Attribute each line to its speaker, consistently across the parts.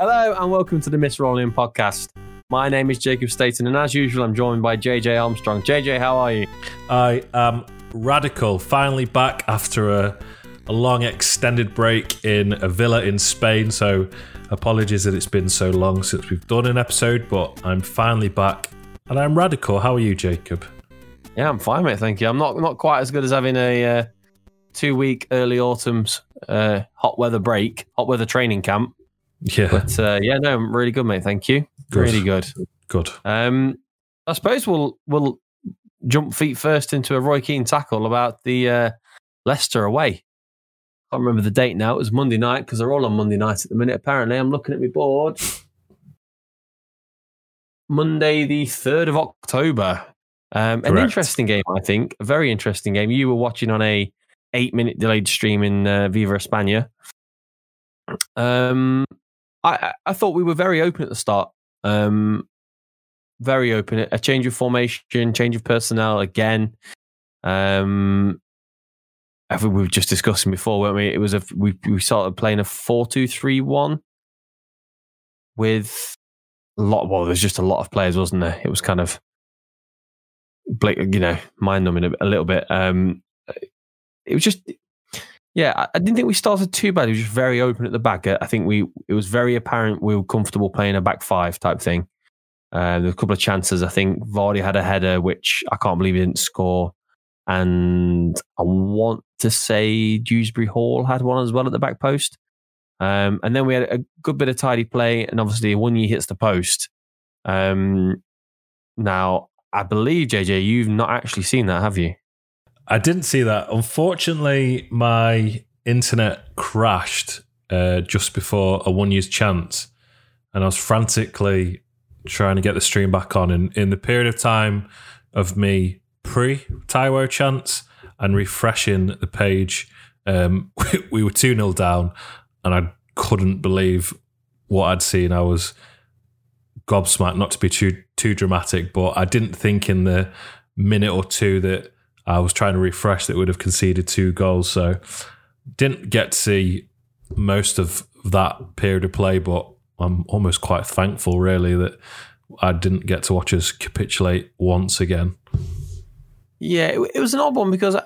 Speaker 1: Hello and welcome to the Miss Rolling podcast. My name is Jacob Staten, and as usual, I'm joined by JJ Armstrong. JJ, how are you?
Speaker 2: I am radical. Finally back after a, a long extended break in a villa in Spain. So apologies that it's been so long since we've done an episode, but I'm finally back and I'm radical. How are you, Jacob?
Speaker 1: Yeah, I'm fine, mate. Thank you. I'm not not quite as good as having a uh, two week early autumn's uh, hot weather break, hot weather training camp.
Speaker 2: Yeah.
Speaker 1: But uh, yeah, no, I'm really good, mate. Thank you.
Speaker 2: Good.
Speaker 1: Really good.
Speaker 2: Good.
Speaker 1: Um, I suppose we'll we'll jump feet first into a Roy Keane tackle about the uh, Leicester away. I can't remember the date now. It was Monday night because they're all on Monday night at the minute. Apparently, I'm looking at my board. Monday, the third of October. Um, an interesting game, I think. A very interesting game. You were watching on a eight minute delayed stream in uh, Viva España. Um, I, I- thought we were very open at the start. Um, very open. A change of formation, change of personnel again. Um, I think we were just discussing before, weren't we? It was a we we started playing a four two three one with a lot. Well, there's just a lot of players, wasn't there? It was kind of, you know, mind numbing a, a little bit. Um, it was just yeah, I, didn't think we started too bad. It was just very open at the back. I think we it was very apparent we were comfortable playing a back five type thing. Uh, there were a couple of chances. I think Vardy had a header, which I can't believe he didn't score. And I want to say Dewsbury Hall had one as well at the back post. Um, and then we had a good bit of tidy play, and obviously Awoniyi hits the post. Um, now, I believe JJ, you've not actually seen that, have you?
Speaker 2: I didn't see that. Unfortunately, my internet crashed uh, just before a Awoniyi's chance, and I was frantically trying to get the stream back on. And in the period of time of me pre Taiwo chance and refreshing the page, um, we, we were 2 0 down, and I couldn't believe what I'd seen. I was gobsmacked, not to be too too dramatic, but I didn't think in the minute or two that I was trying to refresh that would have conceded two goals. So didn't get to see most of that period of play, but I'm almost quite thankful really that I didn't get to watch us capitulate once again.
Speaker 1: Yeah, it, it was an odd one because I,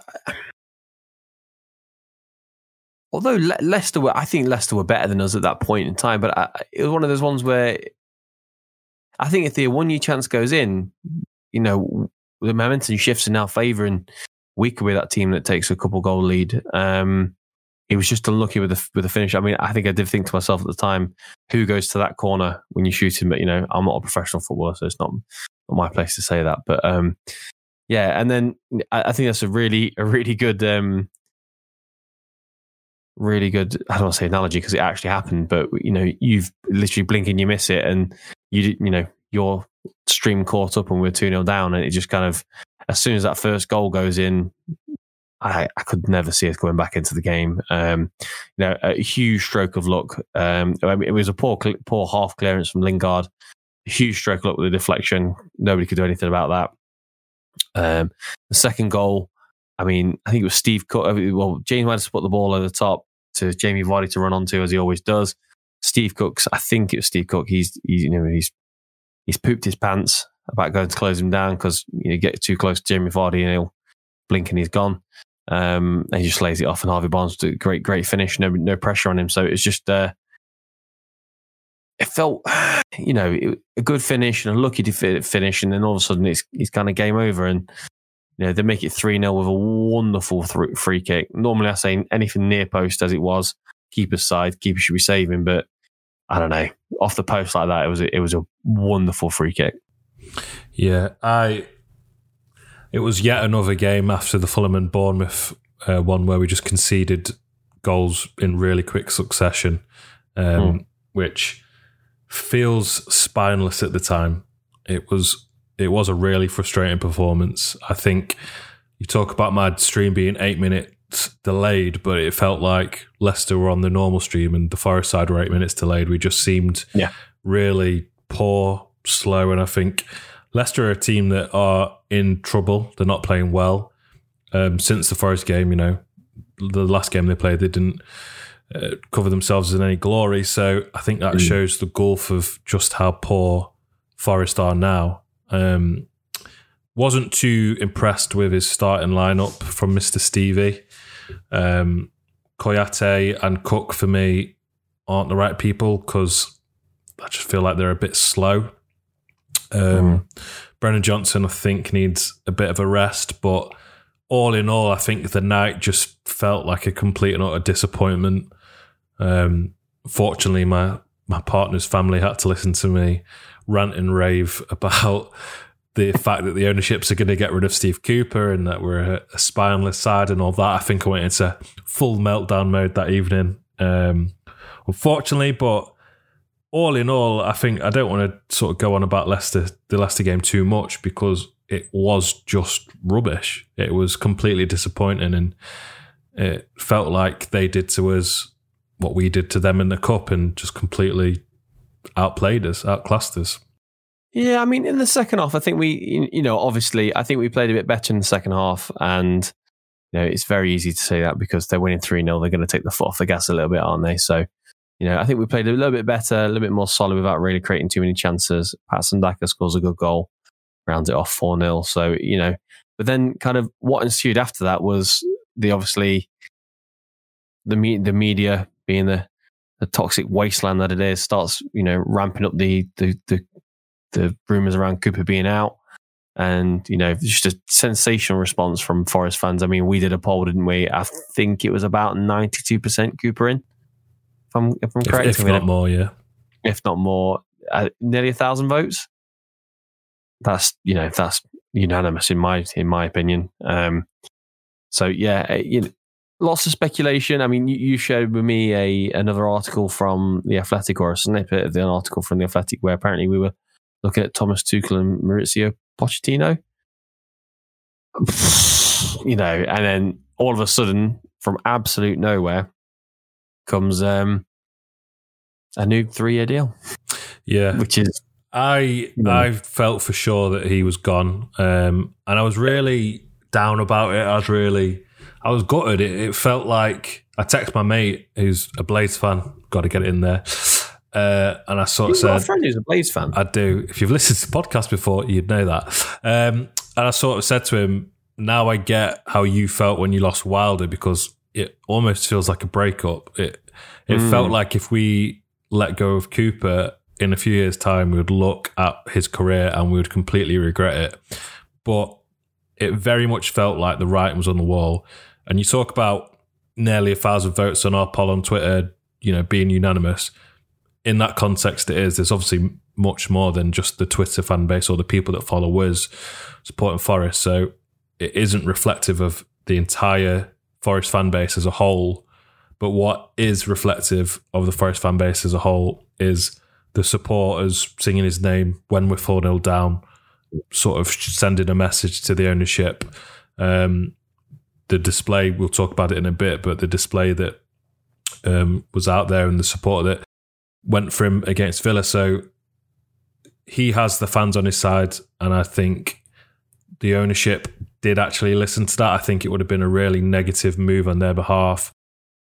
Speaker 1: although Le- Leicester were, I think Leicester were better than us at that point in time, but I, it was one of those ones where I think if the Awoniyi chance goes in, you know, the momentum shifts in our favour and we could be that team that takes a couple goal lead. Um, he was just unlucky with the with the finish. I mean, I think I did think to myself at the time, who goes to that corner when you shoot him? But you know, I'm not a professional footballer, so it's not, not my place to say that. But um, yeah, and then I, I think that's a really a really good um, really good. I don't want to say analogy because it actually happened, but you know, you've literally blink and you miss it, and you you know your stream caught up and we're two 0 down, and it just kind of as soon as that first goal goes in, I, I could never see us going back into the game. Um, you know, a huge stroke of luck. Um, I mean, it was a poor, poor half clearance from Lingard. Huge stroke of luck with the deflection. Nobody could do anything about that. Um, the second goal, I mean, I think it was Steve Cook. I Well, James Maddison put the ball over the top to Jamie Vardy to run onto as he always does. Steve Cook's, I think it was Steve Cook. He's, he's you know, he's he's pooped his pants about going to close him down because you know, get too close to Jamie Vardy and he'll blink and he's gone. Um, and he just lays it off, and Harvey Barnes did a great, great finish. No, no pressure on him. So it's just, uh, it felt, you know, a good finish and a lucky to finish, and then all of a sudden it's it's kind of game over, and you know they make it three 0 with a wonderful th- free kick. Normally, I say anything near post as it was, keeper's side, keeper should be saving, but I don't know, off the post like that, it was a, it was a wonderful free kick.
Speaker 2: Yeah, I. It was yet another game after the Fulham and Bournemouth uh, one where we just conceded goals in really quick succession, um, which feels spineless at the time. It was it was a really frustrating performance. I think you talk about my stream being eight minutes delayed, but it felt like Leicester were on the normal stream and the Forest side were eight minutes delayed. We just seemed
Speaker 1: Yeah.
Speaker 2: really poor, slow, and I think Leicester are a team that are in trouble. They're not playing well. Um, since the Forest game, you know, the last game they played, they didn't uh, cover themselves in any glory. So I think that mm. shows the gulf of just how poor Forest are now. Um, wasn't too impressed with his starting lineup from Mr. Stevie. Um, and Cook for me aren't the right people because I just feel like they're a bit slow. Um, mm. Brennan Johnson, I think, needs a bit of a rest, but all in all, I think the night just felt like a complete and utter disappointment. Um, fortunately, my my partner's family had to listen to me rant and rave about the fact that the ownerships are going to get rid of Steve Cooper and that we're a, spineless side and all that. I think I went into full meltdown mode that evening. Um, unfortunately, but all in all, I think I don't want to sort of go on about Leicester, the Leicester game too much because it was just rubbish. It was completely disappointing and it felt like they did to us what we did to them in the cup and just completely outplayed us, outclassed us.
Speaker 1: Yeah, I mean, in the second half, I think we, you know, obviously, I think we played a bit better in the second half, and you know, it's very easy to say that because they're winning three 0 they're going to take the foot off the gas a little bit, aren't they? So, you know, I think we played a little bit better, a little bit more solid without really creating too many chances. Patson Daka scores a good goal, rounds it off four 0 So, you know, but then kind of what ensued after that was the obviously the me- the media being the the toxic wasteland that it is starts you know ramping up the the the the rumors around Cooper being out. And, you know, just a sensational response from Forest fans. I mean, we did a poll, didn't we? I think it was about 92% Cooper in. If I'm, if I'm correct.
Speaker 2: If, if not more, yeah.
Speaker 1: If not more, uh, nearly a thousand votes. That's, you know, that's unanimous in my, in my opinion. Um, so yeah, uh, you know, lots of speculation. I mean, you, you shared with me a another article from the Athletic or a snippet of the article from the Athletic where apparently we were looking at Thomas Tuchel and Mauricio Pochettino. You know, and then all of a sudden, from absolute nowhere, comes um, a new three-year deal.
Speaker 2: Yeah,
Speaker 1: which is
Speaker 2: I you know. I felt for sure that he was gone, um, and I was really down about it. I was really I was gutted. It, it felt like I text my mate who's a Blades fan. Got to get it in there. Uh, and I sort of said, "A
Speaker 1: friend who's a Blades fan."
Speaker 2: I do. If you've listened to the podcast before, you'd know that. Um, and I sort of said to him, "Now I get how you felt when you lost Wilder because it almost feels like a breakup. It it mm. felt like if we let go of Cooper in a few years' time, we would look at his career and we would completely regret it. But it very much felt like the writing was on the wall. And you talk about nearly a thousand votes on our poll on Twitter, you know, being unanimous." In that context, it is. There's obviously much more than just the Twitter fan base or the people that follow us supporting Forest. So it isn't reflective of the entire Forest fan base as a whole. But what is reflective of the Forest fan base as a whole is the supporters singing his name when we're 4 0 down, sort of sending a message to the ownership. Um, the display, we'll talk about it in a bit, but the display that um, was out there and the support that went for him against Villa. So he has the fans on his side, and I think the ownership did actually listen to that. I think it would have been a really negative move on their behalf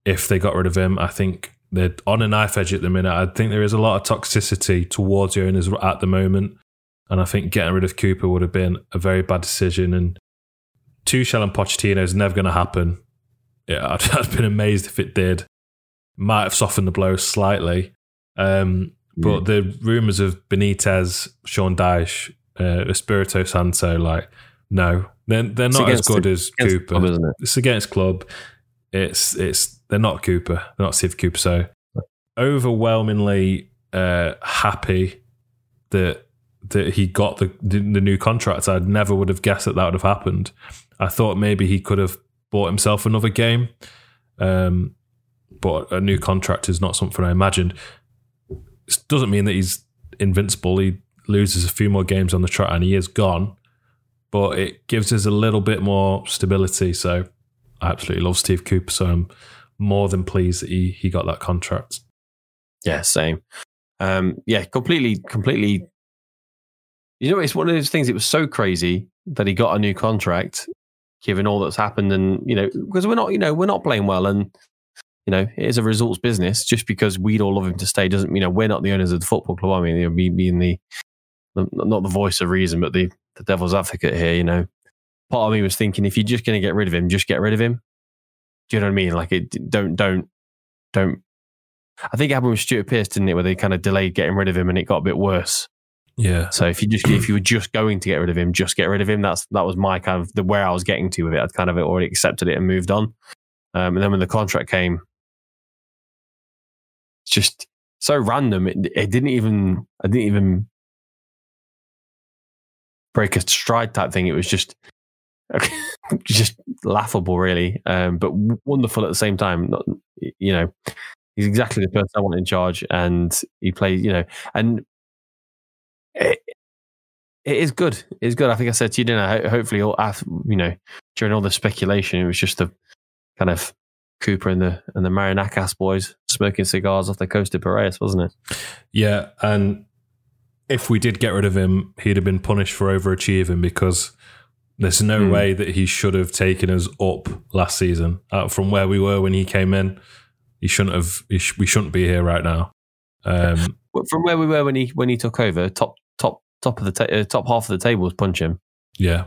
Speaker 2: if they got rid of him. I think they're on a knife edge at the minute. I think there is a lot of toxicity towards the owners at the moment. And I think getting rid of Cooper would have been a very bad decision. And Tuchel and Pochettino is never going to happen. Yeah, I'd, I'd been amazed if it did. Might have softened the blow slightly. Um, but yeah. the rumors of Benitez, Sean Dyche, uh, Espirito Santo, like, no, they're, they're not as good the, as Cooper. Club, it? It's against club. It's it's they're not Cooper. They're not Steve Cooper. So overwhelmingly uh, happy that that he got the, the, new contract. I never would have guessed that that would have happened. I thought maybe he could have bought himself another game, um, but a new contract is not something I imagined. Doesn't mean that he's invincible. He loses a few more games on the trot and he is gone, but it gives us a little bit more stability. So I absolutely love Steve Cooper. So I'm more than pleased that he, he got that contract.
Speaker 1: Yeah, same. Um, yeah, completely, completely. You know, it's one of those things. It was so crazy that he got a new contract, given all that's happened, and you know, because we're not, you know, we're not playing well, and you know, it is a results business. Just because we'd all love him to stay doesn't, you know, we're not the owners of the football club. I mean, you know, me being the, not the voice of reason, but the, the devil's advocate here, you know. Part of me was thinking, if you're just going to get rid of him, just get rid of him. Do you know what I mean? Like, it don't, don't, don't. I think it happened with Stuart Pearce, didn't it? Where they kind of delayed getting rid of him and it got a bit worse.
Speaker 2: Yeah.
Speaker 1: So if you just if you were just going to get rid of him, just get rid of him. That's that was my kind of the where I was getting to with it. I'd kind of already accepted it and moved on. Um, and then when the contract came, just so random. It, it didn't even I didn't even break a stride type thing. It was just just laughable, really, um, but wonderful at the same time. Not, you know, he's exactly the person I want in charge, and he plays. You know, and it, it is good. It's good. I think I said to you, didn't I? Hopefully, all after, you know, during all the speculation, it was just the kind of Cooper and the and the Marinakis boys smoking cigars off the coast of Piraeus, wasn't it?
Speaker 2: Yeah, and if we did get rid of him, he'd have been punished for overachieving because there's no mm. way that he should have taken us up last season uh, from where we were when he came in. He shouldn't have. He sh- we shouldn't be here right now. Um,
Speaker 1: from where we were when he when he took over, top top top of the ta- uh, top half of the table was punch him.
Speaker 2: Yeah.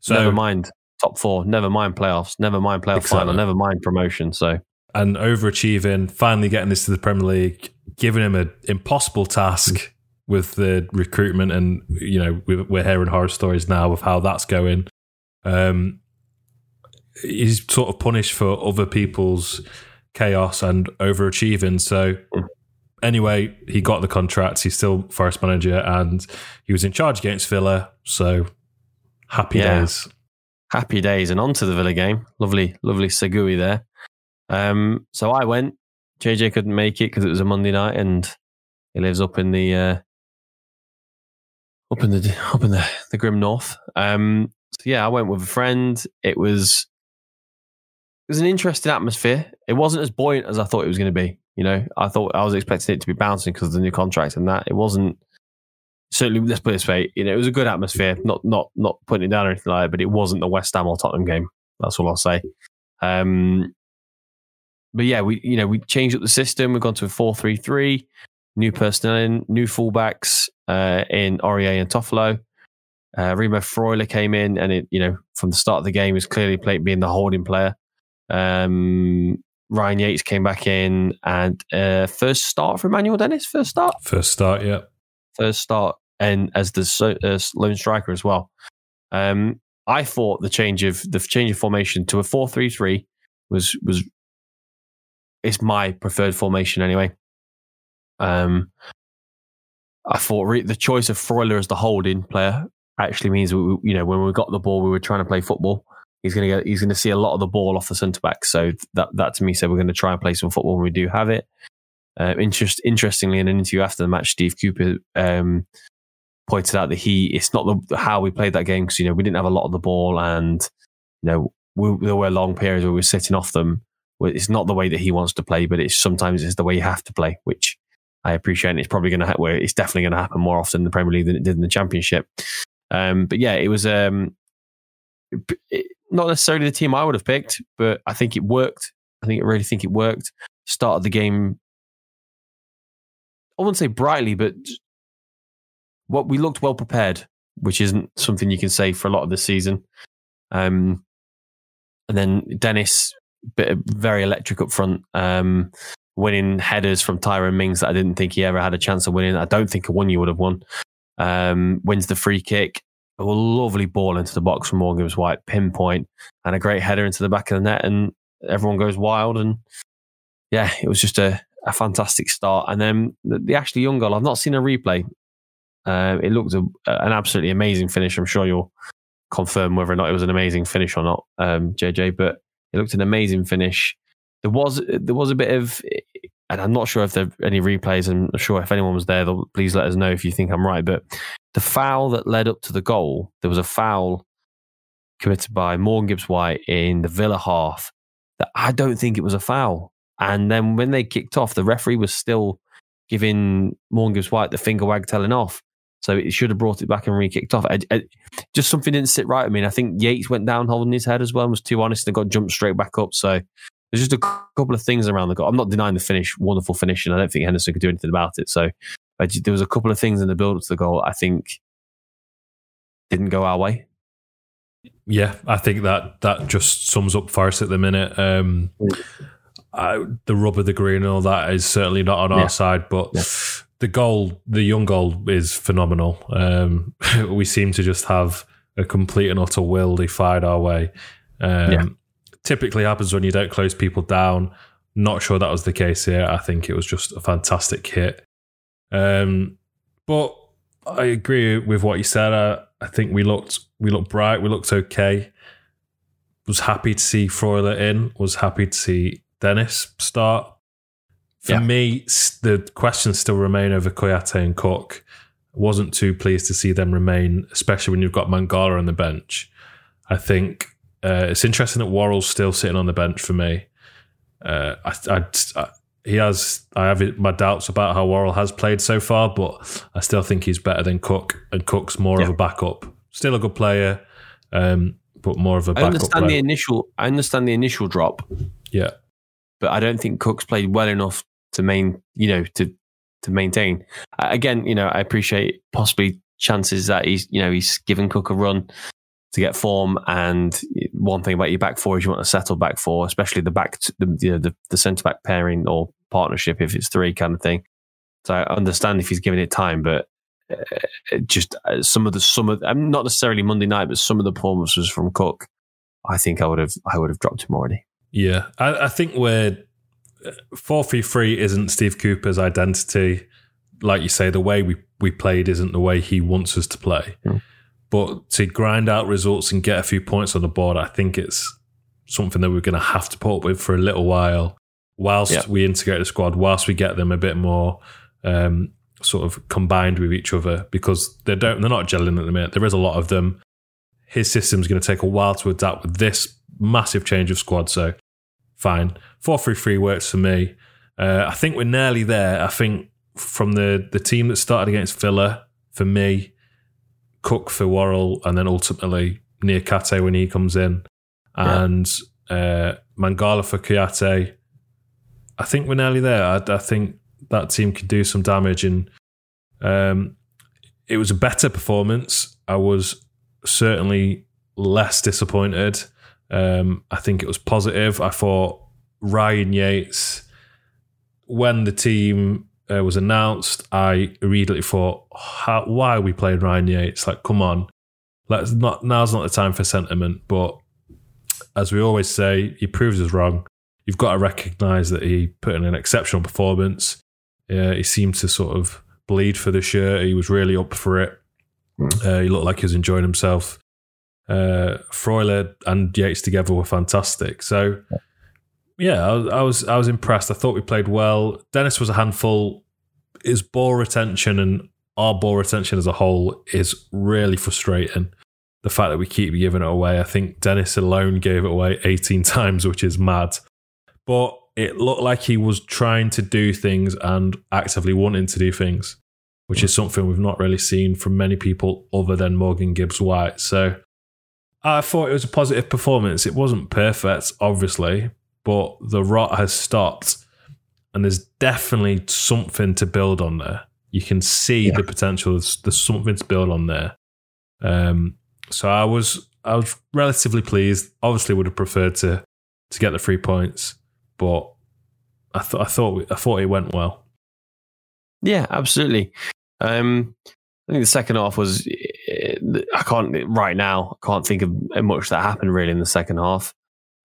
Speaker 1: So never mind top four, never mind playoffs, never mind playoff exactly. final, never mind promotion. So
Speaker 2: and overachieving, finally getting this to the Premier League, giving him an impossible task with the recruitment, and you know we're hearing horror stories now of how that's going. Um, he's sort of punished for other people's chaos and overachieving. So anyway, he got the contract. He's still Forest manager, and he was in charge against Villa. So happy yeah. days.
Speaker 1: Happy days, and on to the Villa game. Lovely, lovely Segui there. Um, so I went. JJ couldn't make it because it was a Monday night, and he lives up in the uh, up in the up in the, the grim north. Um, so yeah, I went with a friend. It was it was an interesting atmosphere. It wasn't as buoyant as I thought it was going to be. You know, I thought I was expecting it to be bouncing because of the new contract and that. It wasn't. Certainly, let's put it this way. You know, it was a good atmosphere. Not not not putting it down or anything like that, but it wasn't the West Ham or Tottenham game. That's all I'll say. Um, but yeah, we you know we changed up the system. We've gone to a four three three. New personnel in, new fullbacks uh, in Aurier and Toffolo. Uh, Remo Freuler came in, and it you know from the start of the game was clearly playing being the holding player. Um, Ryan Yates came back in and uh, first start for Emmanuel Dennis. First start.
Speaker 2: First start, yeah.
Speaker 1: First start, and as the uh, lone striker as well. Um, I thought the change of the change of formation to a four three three was was it's my preferred formation anyway. Um, I thought re- the choice of Freuler as the holding player actually means we, you know when we got the ball we were trying to play football He's to get, he's to see a lot of the ball off the centre back. So that that to me said we're to try and play some football when we do have it. Uh, interest, interestingly, in an interview after the match, Steve Cooper um, pointed out that he it's not the how we played that game because you know we didn't have a lot of the ball and you know we, there were long periods where we were sitting off them. It's not the way that he wants to play, but it's sometimes it's the way you have to play, which I appreciate. It's probably going to ha- it's definitely going to happen more often in the Premier League than it did in the Championship. Um, but yeah, it was um, it, not necessarily the team I would have picked, but I think it worked. I think I really think it worked. Started the game, I wouldn't say brightly, but what we looked well prepared, which isn't something you can say for a lot of the season. Um, and then Dennis, bit very electric up front, um, winning headers from Tyrone Mings that I didn't think he ever had a chance of winning. I don't think a one you would have won. Um, wins the free kick, a lovely ball into the box from Morgan Gibbs White, pinpoint, and a great header into the back of the net, and everyone goes wild. And yeah, it was just a, a fantastic start. And then the, the Ashley Young goal, I've not seen a replay. Uh, it looked a, an absolutely amazing finish. I'm sure you'll confirm whether or not it was an amazing finish or not, um, JJ. But it looked an amazing finish. There was there was a bit of and I'm not sure if there are any replays. I'm sure if anyone was there. Please let us know if you think I'm right. But the foul that led up to the goal, there was a foul committed by Morgan Gibbs White in the Villa half that I don't think it was a foul. And then when they kicked off, the referee was still giving Morgan Gibbs White the finger wag telling off. So it should have brought it back and re kicked off. I, I, just something didn't sit right. I mean, I think Yates went down holding his head as well and was too honest and got jumped straight back up. So there's just a couple of things around the goal. I'm not denying the finish, wonderful finish, and I don't think Henderson could do anything about it. So just, there was a couple of things in the build up to the goal I think didn't go our way.
Speaker 2: Yeah, I think that that just sums up Forest at the minute. Um, I, the rub of the green and all that is certainly not on yeah. our side, but yeah. the goal, the young goal, is phenomenal. Um, we seem to just have a complete and utter will they fired our way. Um, yeah. Typically happens when you don't close people down. Not sure that was the case here. I think it was just a fantastic hit. Um, but I agree with what you said. I, I think we looked we looked bright. We looked okay. Was happy to see Freuler in. Was happy to see Dennis start. For yeah. me, the questions still remain over Kouyaté and Cook. Wasn't too pleased to see them remain, especially when you've got Mangala on the bench. I think uh, it's interesting that Worrall's still sitting on the bench for me. Uh, I, I, I, he has. I have my doubts about how Worrall has played so far, but I still think he's better than Cook, and Cook's more yeah. of a backup. Still a good player, um, but more of a. I
Speaker 1: understand
Speaker 2: player.
Speaker 1: the initial. I understand the initial drop.
Speaker 2: Yeah,
Speaker 1: but I don't think Cook's played well enough to main. You know, to to maintain. Again, you know, I appreciate possibly chances that he's. You know, he's given Cook a run to get form. And one thing about your back four is you want to settle back four, especially the back, the, you know, the, the centre back pairing or partnership if it's three kind of thing. So I understand if he's giving it time, but uh, just uh, some of the some of I'm not necessarily Monday night, but some of the performances from Cook, I think I would have I would have dropped him already.
Speaker 2: Yeah, I, I think we're four three three isn't Steve Cooper's identity. Like you say, the way we we played isn't the way he wants us to play. Mm. But to grind out results and get a few points on the board, I think it's something that we're going to have to put up with for a little while, whilst yeah. we integrate the squad, whilst we get them a bit more um, sort of combined with each other, because they don't they're not gelling at the minute. There is a lot of them. His system's going to take a while to adapt with this massive change of squad. So fine, four three three works for me. Uh, I think we're nearly there. I think from the the team that started against Villa, for me, Cook for Worrall, and then ultimately Niakhaté when he comes in, and yeah. uh, Mangala for Kouyaté. I think we're nearly there. I, I, think that team could do some damage, and um, it was a better performance. I was certainly less disappointed. Um, I think it was positive. I thought Ryan Yates, when the team uh, was announced, I immediately thought, How, why are we playing Ryan Yates? Like, come on, let's not. Now's not the time for sentiment. But as we always say, he proves us wrong. You've got to recognise that he put in an exceptional performance. Uh, he seemed to sort of bleed for the shirt. He was really up for it. Mm. Uh, he looked like he was enjoying himself. Uh, Freuler and Yates together were fantastic. So yeah, I I was, I was impressed. I thought we played well. Dennis was a handful. His ball retention and our ball retention as a whole is really frustrating. The fact that we keep giving it away. I think Dennis alone gave it away 18 times, which is mad. But it looked like he was trying to do things and actively wanting to do things, which is something we've not really seen from many people other than Morgan Gibbs White. So I thought it was a positive performance. It wasn't perfect, obviously, but the rot has stopped and there's definitely something to build on there. You can see yeah. the potential. There's, there's, something to build on there. Um, so I was I was relatively pleased. Obviously, would have preferred to to get the three points, but I thought I thought I thought it went well.
Speaker 1: Yeah, absolutely. Um, I think the second half was I can't right now. I can't think of much that happened really in the second half.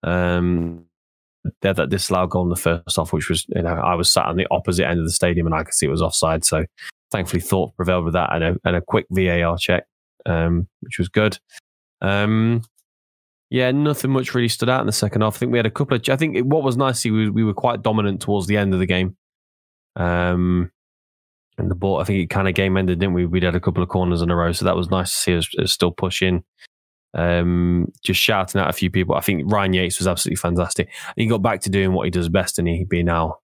Speaker 1: Um, they had that disallowed goal in the first half, which was, you know, I was sat on the opposite end of the stadium and I could see it was offside. So thankfully, thought prevailed with that and a, and a quick VAR check, um, which was good. Um, yeah, nothing much really stood out in the second half. I think we had a couple of, I think what was nice, we, we were quite dominant towards the end of the game. Um, the ball, I think it kind of game ended, didn't we? We'd had a couple of corners in a row. So that was nice to see us, us still pushing um, just shouting out a few people. I think Ryan Yates was absolutely fantastic. He got back to doing what he does best, and he being now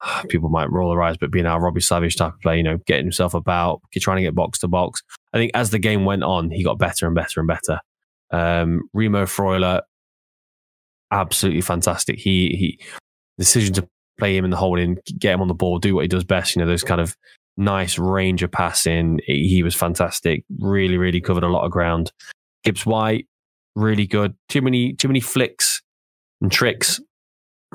Speaker 1: people might roll their eyes, but being our Robbie Savage type of player, you know, getting himself about, trying to get box to box. I think as the game went on, he got better and better and better. Um, Remo Freuler, absolutely fantastic. He he decision to play him in the holding, get him on the ball, do what he does best. You know, those kind of nice range of passing. He was fantastic. Really, really covered a lot of ground. Gibbs White, really good. Too many, too many flicks and tricks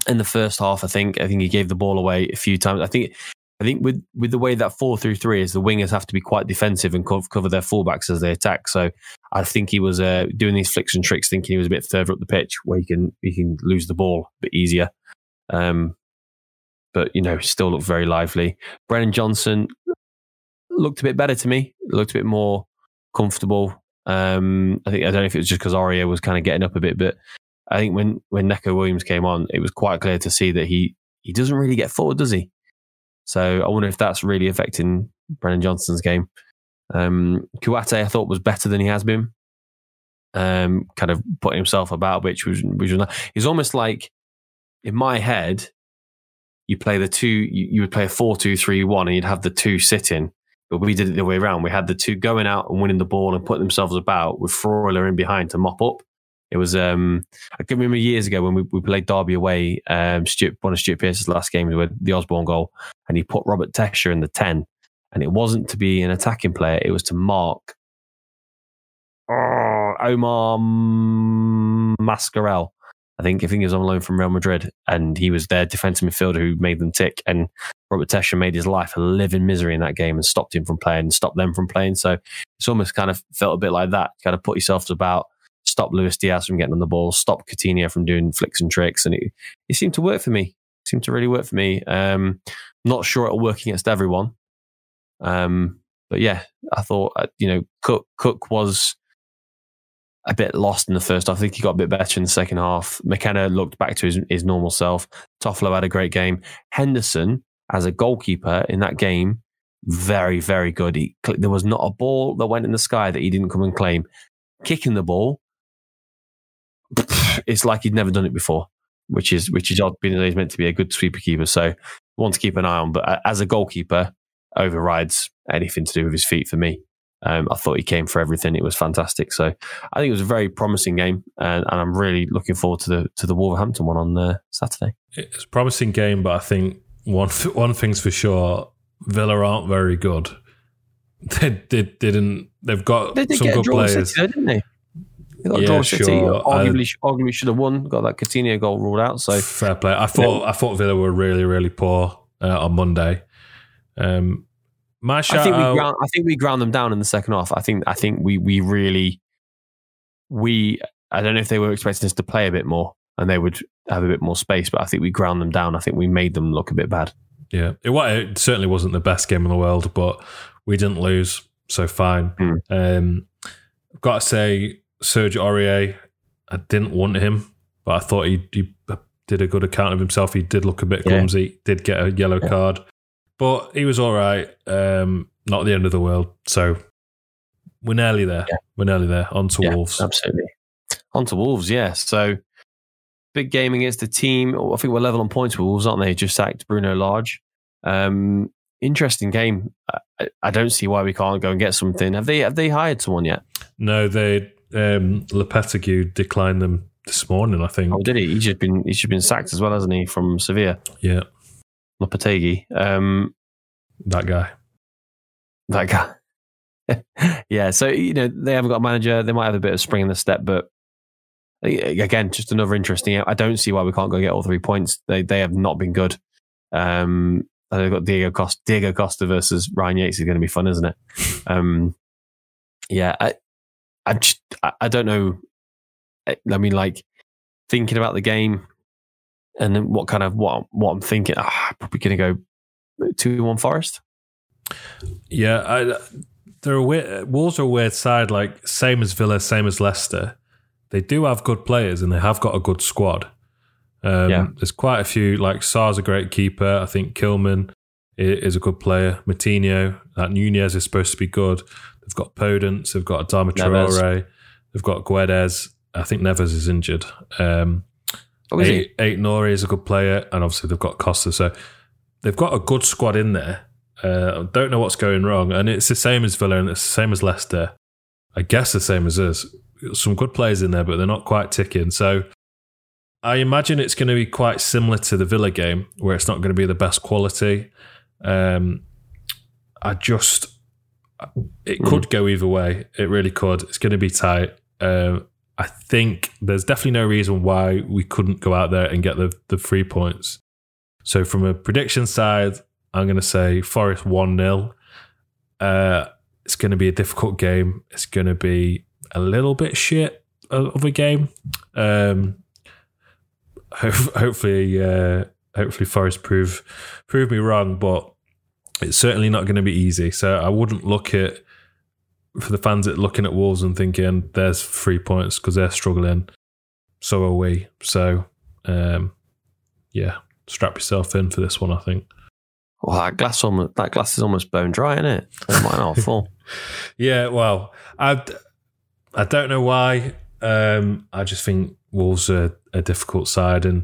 Speaker 1: in the first half. I think. I think he gave the ball away a few times. I think. I think with, with the way that four through three is, the wingers have to be quite defensive and cover their fullbacks as they attack. So I think he was uh, doing these flicks and tricks, thinking he was a bit further up the pitch where he can he can lose the ball a bit easier. Um, but you know, still looked very lively. Brennan Johnson looked a bit better to me. Looked a bit more comfortable. Um, I think I don't know if it was just because Aurier was kind of getting up a bit, but I think when when Neco Williams came on, it was quite clear to see that he he doesn't really get forward, does he? So I wonder if that's really affecting Brennan Johnson's game. Um, Kouyaté, I thought was better than he has been. Um, kind of putting himself about, which was which was he's almost like in my head, you play the two, you, you would play a four two three one, and you'd have the two sitting. But we did it the way around. We had the two going out and winning the ball and putting themselves about with Freuler in behind to mop up. It was um, I can remember years ago when we, we played Derby away, um, Stuart, one of Stuart Pearce's last games with the Osborn goal, and he put Robert Tesche in the ten, and it wasn't to be an attacking player; it was to mark oh, Omar Mascarell, I think I think he was on loan from Real Madrid, and he was their defensive midfielder who made them tick. And Robert Tesche made his life a living misery in that game and stopped him from playing, and stopped them from playing. So it's almost kind of felt a bit like that. Kind of put yourself about, stop Luis Diaz from getting on the ball, stop Coutinho from doing flicks and tricks, and it, it seemed to work for me. It seemed to really work for me. Um, not sure it'll work against everyone, um, but yeah, I thought uh, you know Cook Cook was a bit lost in the first. half. I think he got a bit better in the second half. McKenna looked back to his, his normal self. Toffolo had a great game. Henderson, as a goalkeeper in that game, very, very good. He, there was not a ball that went in the sky that he didn't come and claim. Kicking the ball, it's like he'd never done it before, which is which is odd, being that he's meant to be a good sweeper keeper. So one to keep an eye on. But uh, as a goalkeeper, overrides anything to do with his feet for me. Um, I thought he came for everything. It was fantastic. So I think it was a very promising game, and, and I'm really looking forward to the to the Wolverhampton one on uh, Saturday.
Speaker 2: It's a promising game, but I think one one thing's for sure: Villa aren't very good. They, they didn't. They've got
Speaker 1: they did
Speaker 2: some
Speaker 1: get
Speaker 2: good
Speaker 1: a draw
Speaker 2: players,
Speaker 1: City, didn't they? They got
Speaker 2: Yeah,
Speaker 1: draw City.
Speaker 2: sure.
Speaker 1: Arguably, arguably should have won. Got that Coutinho goal ruled out. So
Speaker 2: Fair play. I thought I thought Villa were really really poor uh, on Monday. Um, my shout
Speaker 1: I think we
Speaker 2: out,
Speaker 1: ground, I think we ground them down in the second half. I think I think we we really we I don't know if they were expecting us to play a bit more and they would have a bit more space, but I think we ground them down. I think we made them look a bit bad.
Speaker 2: yeah, it, it certainly wasn't the best game in the world, but we didn't lose, so fine.
Speaker 1: Hmm.
Speaker 2: Um, I've got to say, Serge Aurier, I didn't want him, but I thought he, he did a good account of himself. He did look a bit
Speaker 1: Yeah.
Speaker 2: clumsy, did get a yellow
Speaker 1: Yeah.
Speaker 2: card, but he was all right. Um, not the end of the world. So we're nearly there.
Speaker 1: Yeah.
Speaker 2: We're nearly there. On to
Speaker 1: Yeah,
Speaker 2: Wolves.
Speaker 1: Absolutely. On to Wolves, yeah. So big game against the team. I think we're level on points with Wolves, aren't they? Just sacked Bruno Lage. Um, interesting game. I, I don't see why we can't go and get something. Have they have they hired someone yet?
Speaker 2: No, they um, Lopetegui declined them this morning. I think.
Speaker 1: Oh, did he? He's just been he's just been sacked as well, hasn't he, from Sevilla?
Speaker 2: Yeah,
Speaker 1: Lopetegui. Um,
Speaker 2: that guy.
Speaker 1: that guy. yeah, so you know they haven't got a manager. They might have a bit of spring in the step, but again, just another interesting. I don't see why we can't go get all three points. They they have not been good. Um, and they've got Diego Costa. Diego Costa versus Ryan Yates is going to be fun, isn't it? Um, yeah, I I just I, I don't know. I mean, like thinking about the game and then what kind of what what I'm thinking. ah, probably going to go two one Forest.
Speaker 2: Yeah, I, they're a weird, Wolves are a weird side. Like same as Villa, same as Leicester. They do have good players and they have got a good squad. Um,
Speaker 1: Yeah.
Speaker 2: There's quite a few. Like Sá's a great keeper. I think Kilman is a good player. Moutinho, that Nunes is supposed to be good. They've got Podence. They've got Adama. Traore. They've got Guedes. I think Neves is injured. Um,
Speaker 1: Oh, is?
Speaker 2: Eight, Ait-Nouri is a good player, and obviously they've got Costa. So they've got a good squad in there. Uh, I don't know what's going wrong, and it's the same as Villa and it's the same as Leicester. I guess the same as us. Some good players in there, but they're not quite ticking. So I imagine it's going to be quite similar to the Villa game, where it's not going to be the best quality. Um, I just, it
Speaker 1: Hmm.
Speaker 2: could go either way. It really could. It's going to be tight. Um, I think there's definitely no reason why we couldn't go out there and get the the three points. So from a prediction side, I'm going to say Forest one 0 uh, It's going to be a difficult game. It's going to be a little bit shit of a game. Um, ho- hopefully, uh, hopefully Forest prove prove me wrong, but it's certainly not going to be easy. So I wouldn't look at for the fans at looking at Wolves and thinking there's three points because they're struggling. So are we. So um, yeah, strap yourself in for this one. I think.
Speaker 1: Well, that glass almost that glass is almost bone dry, isn't it? It might not full.
Speaker 2: Yeah, well, I I don't know why. Um, I just think Wolves are a difficult side, and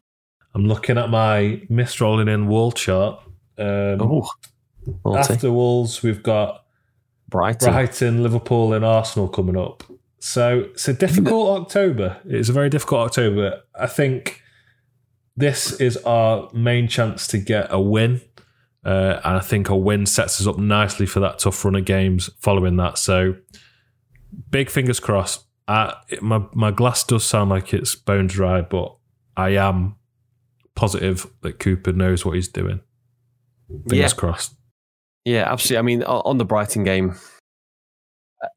Speaker 2: I'm looking at my mist rolling in wall chart. Um,
Speaker 1: Oh,
Speaker 2: after Wolves, we've got
Speaker 1: Brighton.
Speaker 2: Brighton, Liverpool, and Arsenal coming up. So it's a difficult October. It's a very difficult October. I think this is our main chance to get a win. Uh, and I think a win sets us up nicely for that tough run of games following that. So big fingers crossed. I, my my glass does sound like it's bone dry, but I am positive that Cooper knows what he's doing. Fingers
Speaker 1: Yeah.
Speaker 2: crossed.
Speaker 1: Yeah, absolutely. I mean, on the Brighton game,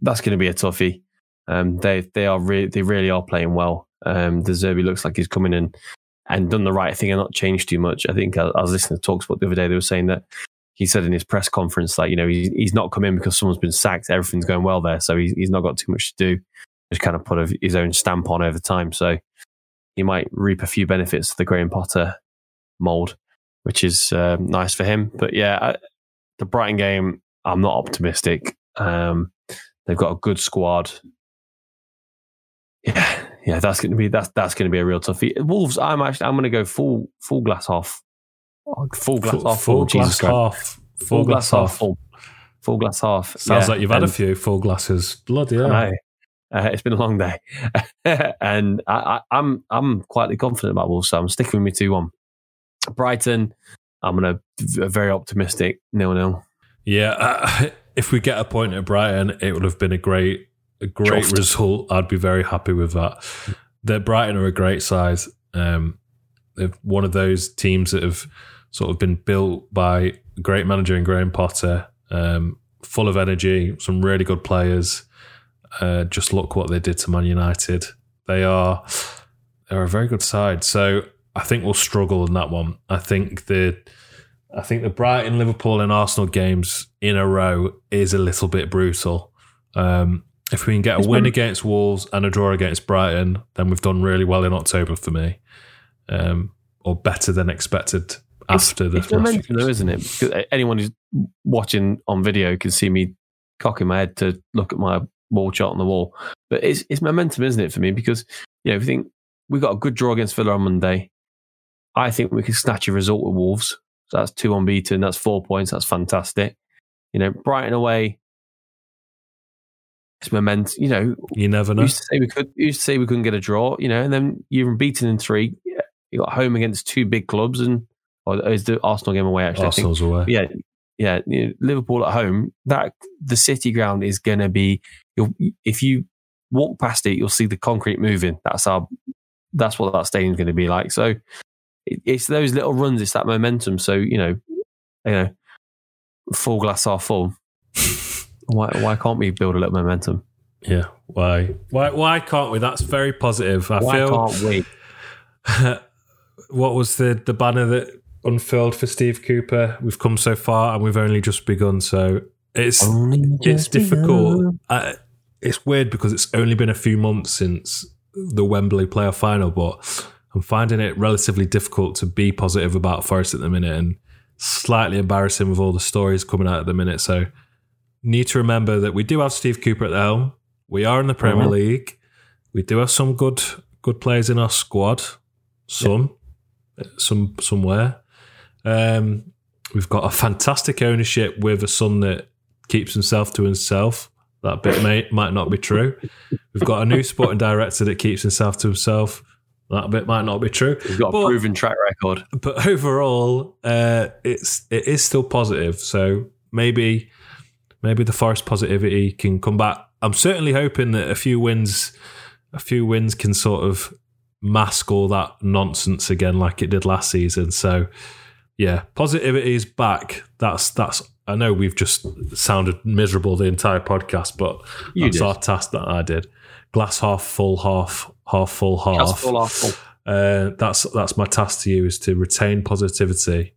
Speaker 1: that's going to be a toughie. Um, they they are re- they really are playing well. Um, De Zerbi looks like he's coming in and done the right thing and not changed too much. I think I, I was listening to Talksport the other day. They were saying that he said in his press conference, that you know, he's, he's not come in because someone's been sacked. Everything's going well there, so he's he's not got too much to do. Just kind of put a, his own stamp on over time. So he might reap a few benefits to the Graham Potter mold, which is um, nice for him. But yeah, I, the Brighton game, I'm not optimistic. Um, they've got a good squad. Yeah, yeah, that's going to be that's that's going to be a real toughie. Wolves, I'm actually I'm going to go full full glass off, full glass
Speaker 2: Full,
Speaker 1: off,
Speaker 2: full
Speaker 1: full
Speaker 2: glass
Speaker 1: Jesus Christ.
Speaker 2: half.
Speaker 1: full, glass half, full, full glass half.
Speaker 2: Sounds
Speaker 1: Yeah,
Speaker 2: like you've had a few full glasses. Bloody
Speaker 1: I
Speaker 2: hell.
Speaker 1: know. Uh, it's been a long day, and I, I, I'm I'm quietly confident about Wolves. So I'm sticking with me two one. Brighton, I'm gonna very optimistic nil nil.
Speaker 2: Yeah, uh, if we get a point at Brighton, it would have been a great, a great result. I'd be very happy with that. The Brighton are a great side. Um, they're one of those teams that have sort of been built by a great manager in Graham Potter, um, full of energy, some really good players. Uh, just look what they did to Man United. They are they're a very good side. So I think we'll struggle in that one. I think the I think the Brighton, Liverpool, and Arsenal games in a row is a little bit brutal. Um, if we can get a
Speaker 1: It's
Speaker 2: win
Speaker 1: been-
Speaker 2: against Wolves and a draw against Brighton, then we've done really well in October for me, um, or better than expected after the
Speaker 1: It's momentum, though, isn't it? Because anyone who's watching on video can see me cocking my head to look at my wall chart on the wall. But it's it's momentum, isn't it, for me? Because you know, if you think we got a good draw against Villa on Monday, I think we can snatch a result with Wolves. So that's two unbeaten. That's four points. That's fantastic. You know, Brighton away. It's momentum. You know,
Speaker 2: You never know.
Speaker 1: used to say we could used to say we couldn't get a draw, you know, and then you're beaten in three. You got home against two big clubs, and or is the Arsenal game away? Actually,
Speaker 2: Arsenal's away.
Speaker 1: Yeah, yeah. You know, Liverpool at home. That the City ground is going to be. You'll, if you walk past it, you'll see the concrete moving. That's our. That's what that stadium's going to be like. So it, it's those little runs. It's that momentum. So you know, you know, full glass half full. Why why can't we build a little momentum?
Speaker 2: Yeah. Why? Why? Why can't we? That's very positive. I
Speaker 1: Why
Speaker 2: feel.
Speaker 1: can't we?
Speaker 2: what was the the banner that unfurled for Steve Cooper? We've come so far and we've only just begun. So it's it's difficult. Uh, it's weird because it's only been a few months since the Wembley playoff final, but I'm finding it relatively difficult to be positive about Forest at the minute and slightly embarrassing with all the stories coming out at the minute. So need to remember that we do have Steve Cooper at the helm. We are in the Premier
Speaker 1: Mhm.
Speaker 2: League. We do have some good good players in our squad. Some, some somewhere. Um, we've got a fantastic ownership with a son that keeps himself to himself. That bit may, might not be true. We've got a new sporting director that keeps himself to himself. That bit might not be true.
Speaker 1: He's got a proven track record.
Speaker 2: but overall, uh, it's it is still positive. So maybe maybe the Forest positivity can come back. I'm certainly hoping that a few wins, a few wins can sort of mask all that nonsense again, like it did last season. So yeah, positivity is back. That's that's. I know we've just sounded miserable the entire podcast, but
Speaker 1: You
Speaker 2: that's
Speaker 1: did.
Speaker 2: our task that I did. Glass half full, half half full, half.
Speaker 1: That's full off. full.
Speaker 2: Uh, that's that's my task to you is to retain positivity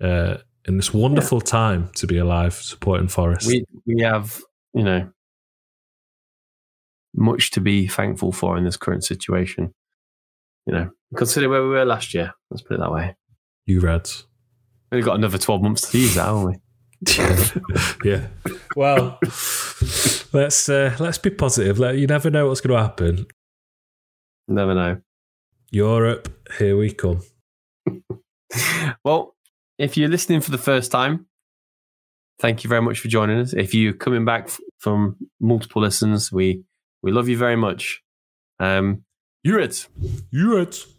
Speaker 2: uh, in this wonderful time to be alive, supporting Forest.
Speaker 1: We we have you know much to be thankful for in this current situation. You know, consider where we were last year. Let's put it that way.
Speaker 2: you Reds.
Speaker 1: We've got another twelve months to use that, haven't we?
Speaker 2: yeah. Well, let's uh, let's be positive. Let, you never know what's going to happen.
Speaker 1: Never know.
Speaker 2: Europe, here we come.
Speaker 1: Well, if you're listening for the first time, thank you very much for joining us. If you're coming back from multiple listens, we we love you very much. Um, you're it.
Speaker 2: You Reds.